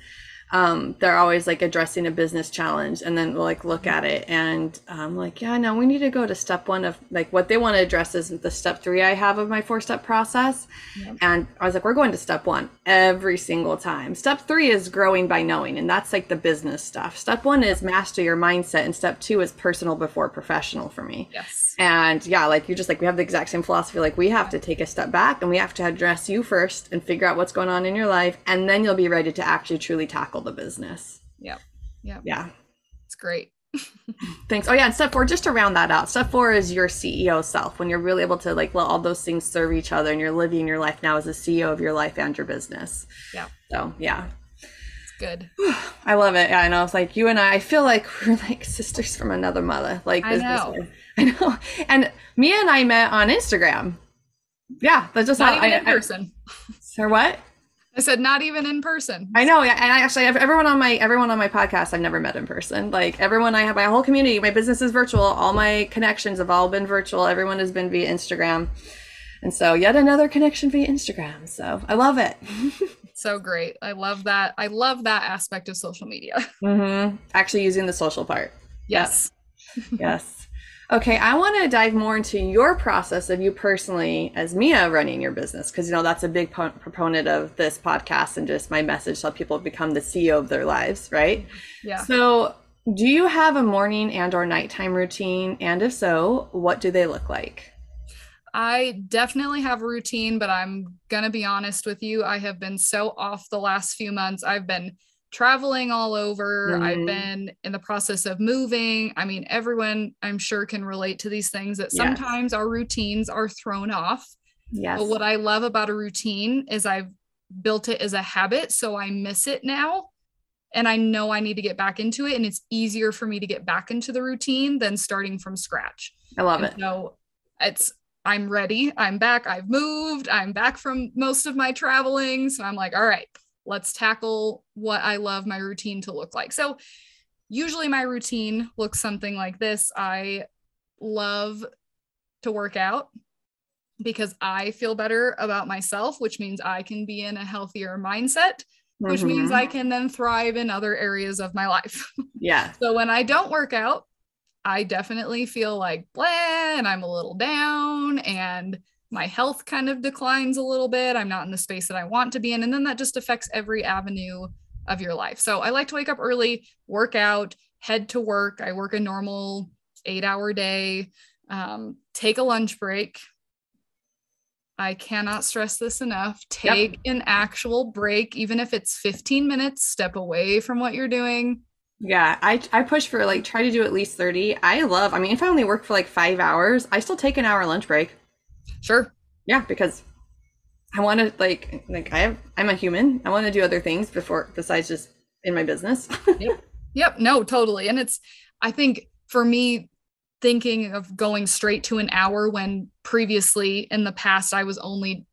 um, they're always like addressing a business challenge and then we'll like look at it and I'm um, like, yeah, no, we need to go to step one of like what they want to address is the step three I have of my four step process. Yep. And I was like, we're going to step one every single time. Step three is growing by knowing, and that's like the business stuff. Step one is master your mindset, and step two is personal before professional for me. Yes. And yeah, like you're just like we have the exact same philosophy. Like we have to take a step back and we have to address you first and figure out what's going on in your life, and then you'll be ready to actually truly tackle the business. Yep. Yep. Yeah. It's great. Thanks. Oh yeah, and step four, just to round that out, step four is your CEO self. When you're really able to like let all those things serve each other and you're living your life now as a CEO of your life and your business. Yeah. So yeah. Good. I love it. Yeah, I know. It's like you and I, I feel like we're like sisters from another mother. Like I know. I know. And Mia and I met on Instagram. Yeah, that's just not how even I, in person. Sir, what? I said not even in person. I know, yeah, and I actually have everyone on my everyone on my podcast I've never met in person. Like everyone I have my whole community, my business is virtual. All my connections have all been virtual. Everyone has been via Instagram. And so yet another connection via Instagram. So I love it. so great. I love that. I love that aspect of social media. Mm-hmm. Actually using the social part. Yes. yes. Okay, I want to dive more into your process of you personally as Mia running your business because you know that's a big po- proponent of this podcast and just my message so people become the CEO of their lives, right? Yeah. So, do you have a morning and or nighttime routine and if so, what do they look like? I definitely have a routine, but I'm going to be honest with you, I have been so off the last few months. I've been traveling all over. Mm-hmm. I've been in the process of moving. I mean, everyone I'm sure can relate to these things that sometimes yes. our routines are thrown off. Yes. But what I love about a routine is I've built it as a habit. So I miss it now. And I know I need to get back into it. And it's easier for me to get back into the routine than starting from scratch. I love and it. So it's, I'm ready. I'm back. I've moved. I'm back from most of my traveling. So I'm like, all right, let's tackle what I love my routine to look like. So, usually my routine looks something like this. I love to work out because I feel better about myself, which means I can be in a healthier mindset, which mm-hmm. means I can then thrive in other areas of my life. Yeah. so when I don't work out, I definitely feel like blah and I'm a little down and my health kind of declines a little bit. I'm not in the space that I want to be in. And then that just affects every avenue of your life. So I like to wake up early, work out, head to work. I work a normal eight hour day, um, take a lunch break. I cannot stress this enough. Take yep. an actual break, even if it's 15 minutes, step away from what you're doing. Yeah, I, I push for like try to do at least 30. I love, I mean, if I only work for like five hours, I still take an hour lunch break. Sure. Yeah, because I want to like like I have I'm a human. I want to do other things before besides just in my business. yep. Yep. No, totally. And it's I think for me, thinking of going straight to an hour when previously in the past I was only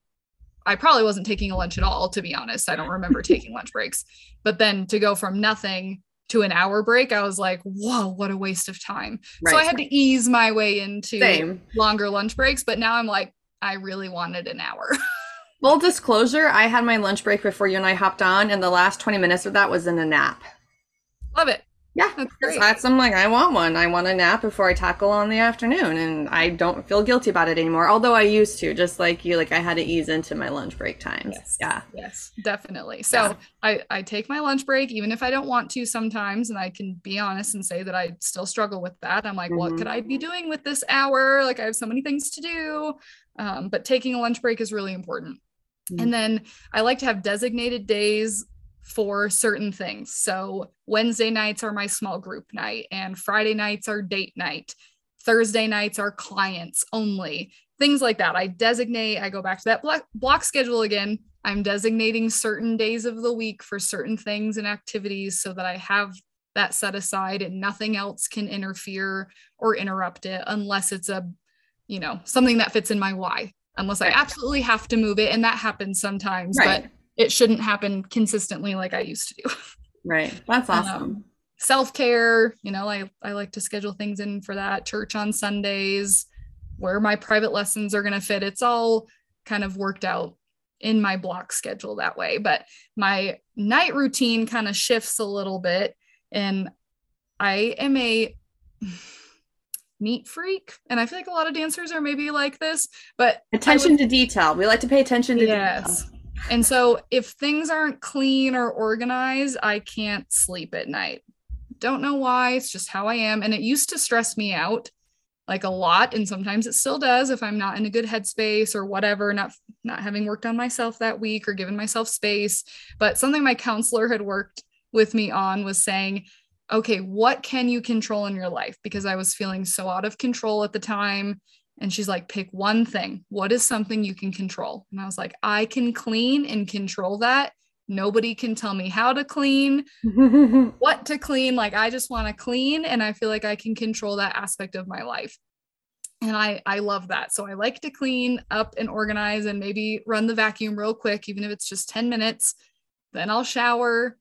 I probably wasn't taking a lunch at all, to be honest. I don't remember taking lunch breaks. But then to go from nothing to an hour break, I was like, whoa, what a waste of time. Right. So I had to ease my way into Same. longer lunch breaks. But now I'm like, I really wanted an hour. Full disclosure, I had my lunch break before you and I hopped on, and the last 20 minutes of that was in a nap. Love it. Yeah, that's great. That's I'm like, I want one. I want a nap before I tackle on the afternoon, and I don't feel guilty about it anymore. Although I used to, just like you, like I had to ease into my lunch break times. Yes. Yeah. Yes, definitely. So yeah. I I take my lunch break even if I don't want to sometimes, and I can be honest and say that I still struggle with that. I'm like, mm-hmm. what could I be doing with this hour? Like I have so many things to do. Um, but taking a lunch break is really important. Mm-hmm. And then I like to have designated days for certain things. So Wednesday nights are my small group night, and Friday nights are date night. Thursday nights are clients only, things like that. I designate, I go back to that block, block schedule again. I'm designating certain days of the week for certain things and activities so that I have that set aside and nothing else can interfere or interrupt it unless it's a, you know, something that fits in my why, unless. I absolutely have to move it. And that happens sometimes. Right. But it shouldn't happen consistently like I used to do. Right. That's um, awesome. Um, self-care, you know, I, I like to schedule things in for that. Church on Sundays, where my private lessons are going to fit. It's all kind of worked out in my block schedule that way. But my night routine kind of shifts a little bit. And I am a neat freak. And I feel like a lot of dancers are maybe like this, but attention would, to detail. We like to pay attention to yes. detail. And so if things aren't clean or organized, I can't sleep at night. Don't know why, it's just how I am. And it used to stress me out like a lot and sometimes it still does if i'm not in a good headspace or whatever not not having worked on myself that week or given myself space but something my counselor had worked with me on was saying okay what can you control in your life because i was feeling so out of control at the time and she's like, pick one thing. What is something you can control? And I was like, I can clean and control that. Nobody can tell me how to clean, what to clean. Like, I just want to clean. And I feel like I can control that aspect of my life. And I, I love that. So I like to clean up and organize and maybe run the vacuum real quick, even if it's just 10 minutes. Then I'll shower,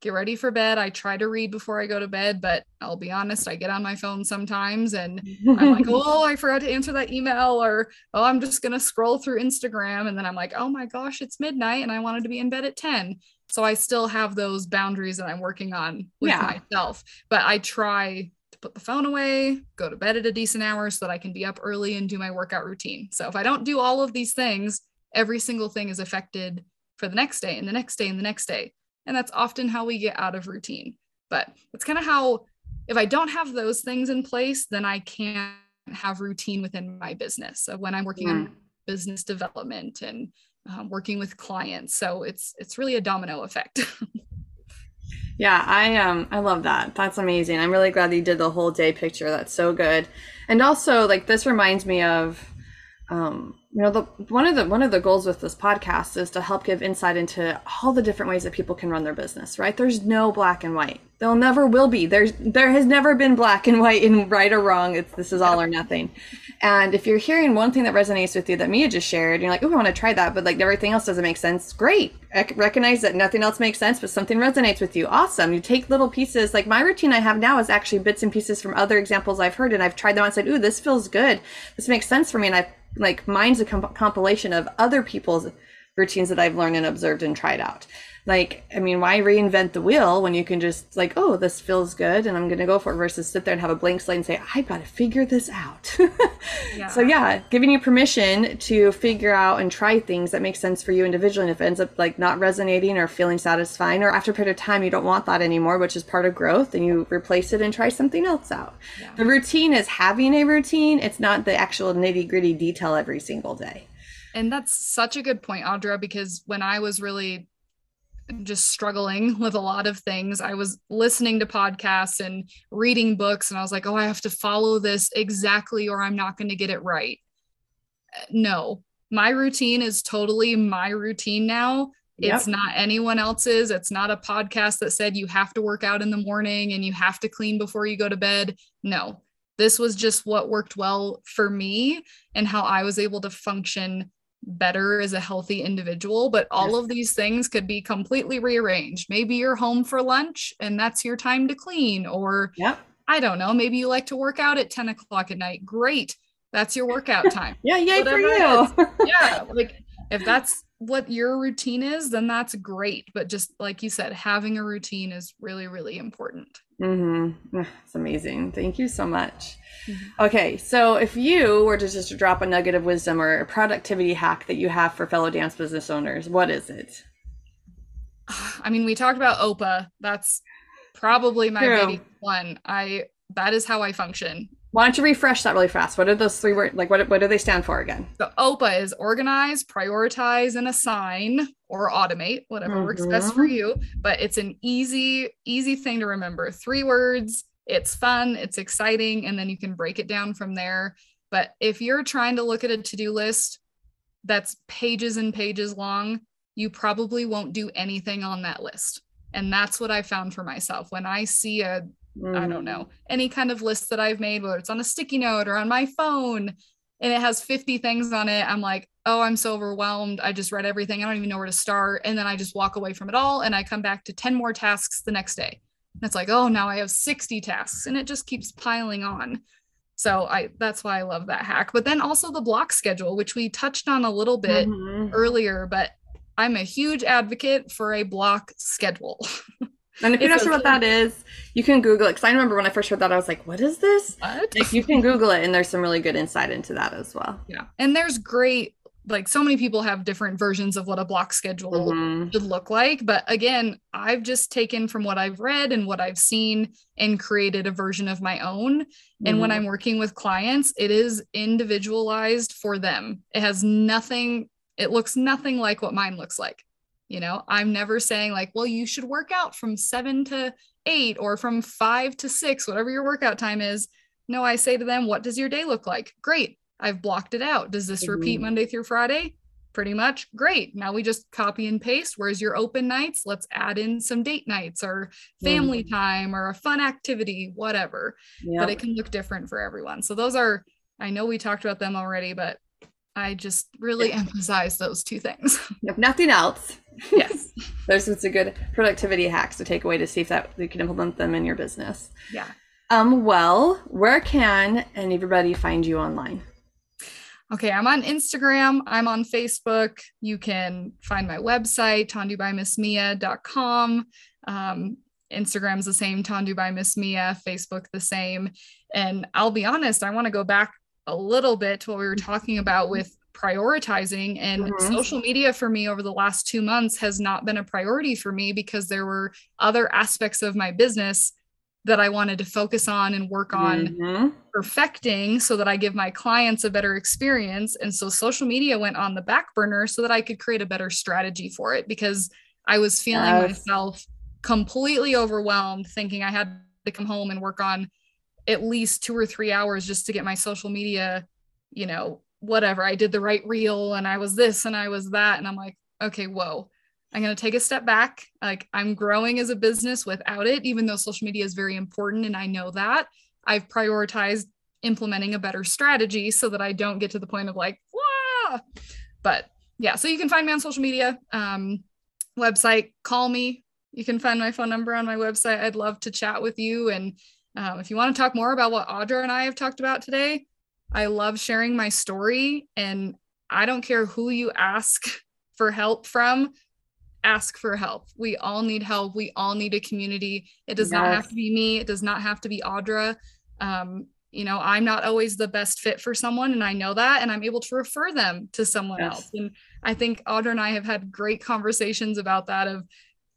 get ready for bed. I try to read before I go to bed, but I'll be honest, I get on my phone sometimes and I'm like, oh, I forgot to answer that email, or oh, I'm just going to scroll through Instagram. And then I'm like, oh my gosh, it's midnight and I wanted to be in bed at 10. So I still have those boundaries that I'm working on with yeah. myself, but I try to put the phone away, go to bed at a decent hour so that I can be up early and do my workout routine. So if I don't do all of these things, every single thing is affected for the next day and the next day and the next day. And that's often how we get out of routine. But it's kind of how, if I don't have those things in place, then I can't have routine within my business. So when I'm working on business development and um, working with clients, so it's it's really a domino effect. yeah, I um I love that. That's amazing. I'm really glad that you did the whole day picture. That's so good. And also, like this reminds me of um you know the one of the one of the goals with this podcast is to help give insight into all the different ways that people can run their business right? There's no black and white. There'll never will be. There's there has never been black and white in right or wrong. It's this is all or nothing. And if you're hearing one thing that resonates with you that mia just shared you're like oh i want to try that but like everything else doesn't make sense great. I recognize that nothing else makes sense but something resonates with you. Awesome. You take little pieces like my routine i have now is actually bits and pieces from other examples i've heard and i've tried them. And said ooh this feels good. This makes sense for me and i've like mine's a comp- compilation of other people's routines that I've learned and observed and tried out. Like, I mean, why reinvent the wheel when you can just like, oh, this feels good and I'm going to go for it versus sit there and have a blank slate and say, I've got to figure this out. yeah. So yeah, giving you permission to figure out and try things that make sense for you individually. And if it ends up like not resonating or feeling satisfying, or after a period of time, you don't want that anymore, which is part of growth, and you replace it and try something else out. Yeah. The routine is having a routine. It's not the actual nitty gritty detail every single day. And that's such a good point, Audra, because when I was really just struggling with a lot of things. I was listening to podcasts and reading books, and I was like, oh, I have to follow this exactly, or I'm not going to get it right. Uh, no, my routine is totally my routine now It's yep. not anyone else's. It's not a podcast that said you have to work out in the morning and you have to clean before you go to bed. No, this was just what worked well for me and how I was able to function better as a healthy individual. But all of these things could be completely rearranged. Maybe you're home for lunch and that's your time to clean, or yep. I don't know, maybe you like to work out at 10 o'clock at night. Great. That's your workout time. yeah, yay Whatever for you. yeah. Like if that's what your routine is, then that's great. But just like you said, having a routine is really, really important. Mm-hmm. It's amazing. Thank you so much. Mm-hmm. Okay, so if you were to just drop a nugget of wisdom or a productivity hack that you have for fellow dance business owners, what is it? I mean, we talked about OPA. That's probably my big one. I that is how I function. Why don't you refresh that really fast? What are those three words? Like, what, what do they stand for again? So OPA is organize, prioritize, and assign or automate, whatever mm-hmm. works best for mm-hmm. you. But it's an easy, easy thing to remember. Three words. It's fun, it's exciting, and then you can break it down from there. But if you're trying to look at a to do list that's pages and pages long, you probably won't do anything on that list. And that's what I found for myself. When I see a mm. I don't mm. know, any kind of list that I've made, whether it's on a sticky note or on my phone, and it has 50 things on it, I'm like, oh, I'm so overwhelmed. I just read everything. I don't even know where to start. And then I just walk away from it all and I come back to 10 more tasks the next day. And it's like, oh, now I have 60 tasks and it just keeps piling on. So I that's why I love that hack. But then also the block schedule, which we touched on a little bit mm-hmm. earlier, but I'm a huge advocate for a block schedule. And if you're not sure what that is, you can Google it. Because I remember when I first heard that, I was like, "What is this?" What? Like you can Google it, and there's some really good insight into that as well. Yeah, and there's great. Like so many people have different versions of what a block schedule mm-hmm. should look like. But again, I've just taken from what I've read and what I've seen and created a version of my own. Mm-hmm. And when mm-hmm. I'm working with clients, it is individualized for them. It has nothing, it looks nothing like what mine looks like. You know, I'm never saying like, well, you should work out from seven to eight or from five to six, whatever your workout time is. No, I say to them, what does your day look like? Great. I've blocked it out. Does this repeat mm-hmm. Monday through Friday? Pretty much. Great. Now we just copy and paste. Where's your open nights? Let's add in some date nights or family mm-hmm. time or a fun activity, whatever. Yep. But it can look different for everyone. So those are, I know we talked about them already, but I just really emphasize those two things. If nothing else, yes. There's some good productivity hacks to take away to see if that you can implement them in your business. Yeah. Um well where can everybody find you online? Okay i'm on instagram i'm on facebook you can find my website tendubymissmia.com um, instagram's the same tendu by miss mia facebook the same. And i'll be honest i want to go back a little bit to what we were talking about with prioritizing and mm-hmm. social media for me over the last 2 months has not been a priority for me because there were other aspects of my business that I wanted to focus on and work on mm-hmm. perfecting so that I give my clients a better experience and so social media went on the back burner so that I could create a better strategy for it because I was feeling yes. myself completely overwhelmed thinking I had to come home and work on at least 2 or 3 hours just to get my social media you know whatever i did the right reel and i was this and i was that. And i'm like okay whoa i'm going to take a step back. Like i'm growing as a business without it even though social media is very important and i know that. I've prioritized implementing a better strategy so that i don't get to the point of like Wah! but yeah so you can find me on social media um, website call me. You can find my phone number on my website. I'd love to chat with you. And um, if you want to talk more about what audra and i have talked about today I love sharing my story and I don't care who you ask for help from, ask for help. We all need help. We all need a community. It does yes. not have to be me. It does not have to be Audra. Um, you know, I'm not always the best fit for someone, and I know that, and I'm able to refer them to someone yes. else. And I think Audra and I have had great conversations about that. Of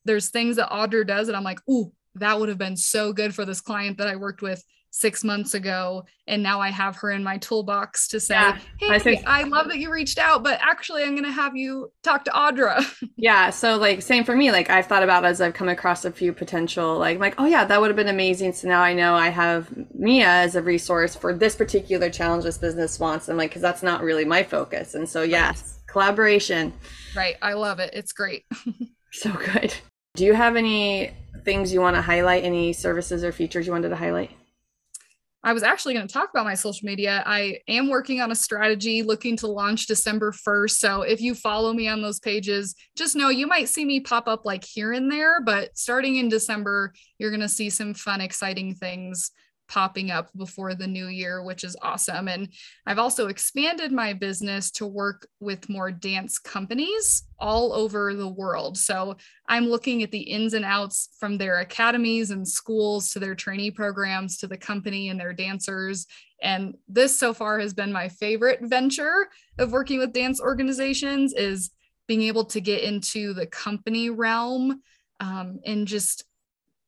there's things that Audra does, and I'm like, ooh, that would have been so good for this client that I worked with six months ago and now i have her in my toolbox to say yeah, hey I, think, I love that you reached out but actually i'm going to have you talk to audra yeah so like same for me like i've thought about as i've come across a few potential like like oh yeah that would have been amazing so now i know i have mia as a resource for this particular challenge this business wants and like because that's not really my focus and so yes collaboration. Right. I love it. It's great. so good. Do you have any things you want to highlight? Any services or features you wanted to highlight? I was actually going to talk about my social media. I am working on a strategy looking to launch December 1st. So if you follow me on those pages, just know you might see me pop up like here and there, but starting in December, you're going to see some fun, exciting things popping up before the new year, which is awesome. And I've also expanded my business to work with more dance companies all over the world. So I'm looking at the ins and outs from their academies and schools to their trainee programs to the company and their dancers. And this so far has been my favorite venture of working with dance organizations is being able to get into the company realm um, and just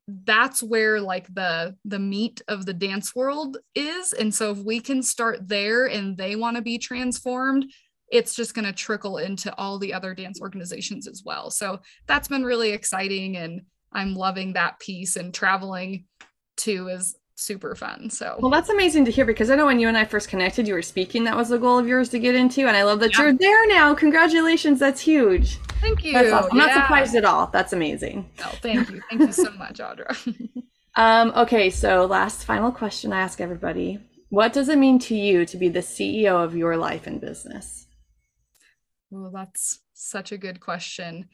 that's where like the the meat of the dance world is. And so if we can start there and they want to be transformed it's just going to trickle into all the other dance organizations as well. So that's been really exciting and i'm loving that piece and traveling too is super fun. So well, that's amazing to hear because I know when you and I first connected, you were speaking. That was the goal of yours to get into, and I love that yeah. you're there now. Congratulations, that's huge. Thank you. Awesome. I'm yeah. not surprised at all. That's amazing. Oh, thank you. Thank you so much, Audra. um, okay, so last final question I ask everybody: What does it mean to you to be the CEO of your life and business? Well, that's such a good question.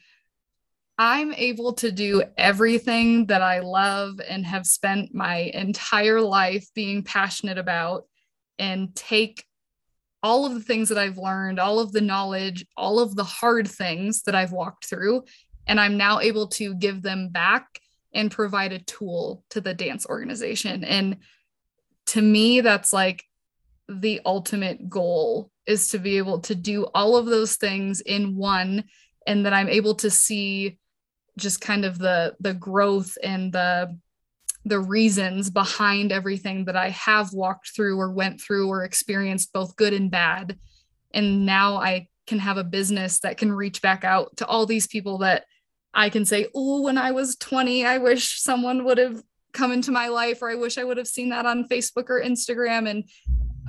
I'm able to do everything that I love and have spent my entire life being passionate about and take all of the things that I've learned, all of the knowledge, all of the hard things that I've walked through, and I'm now able to give them back and provide a tool to the dance organization. And to me, that's like the ultimate goal is to be able to do all of those things in one and that I'm able to see just kind of the the growth and the the reasons behind everything that I have walked through or went through or experienced both good and bad and now I can have a business that can reach back out to all these people that I can say, "Oh, when I was 20, I wish someone would have come into my life or I wish I would have seen that on Facebook or Instagram and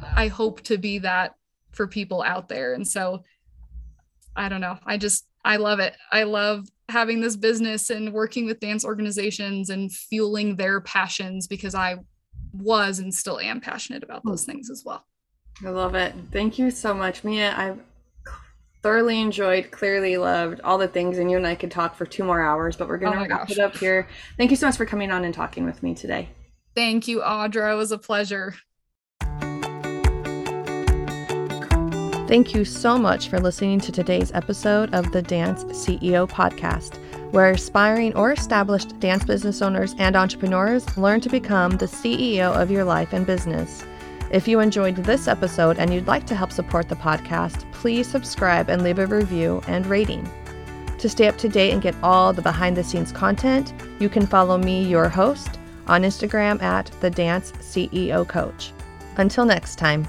I hope to be that for people out there." And so I don't know. I just I love it. I love having this business and working with dance organizations and fueling their passions because I was and still am passionate about those things as well. I love it. Thank you so much, Mia. I've thoroughly enjoyed, clearly loved all the things, and you and I could talk for two more hours, but we're going to oh wrap gosh. it up here. Thank you so much for coming on and talking with me today. Thank you, Audra. It was a pleasure. Thank you so much for listening to today's episode of the Dance CEO podcast, where aspiring or established dance business owners and entrepreneurs learn to become the CEO of your life and business. If you enjoyed this episode and you'd like to help support the podcast, please subscribe and leave a review and rating. To stay up to date and get all the behind the scenes content, you can follow me, your host, on Instagram at the Dance CEO Coach. Until next time.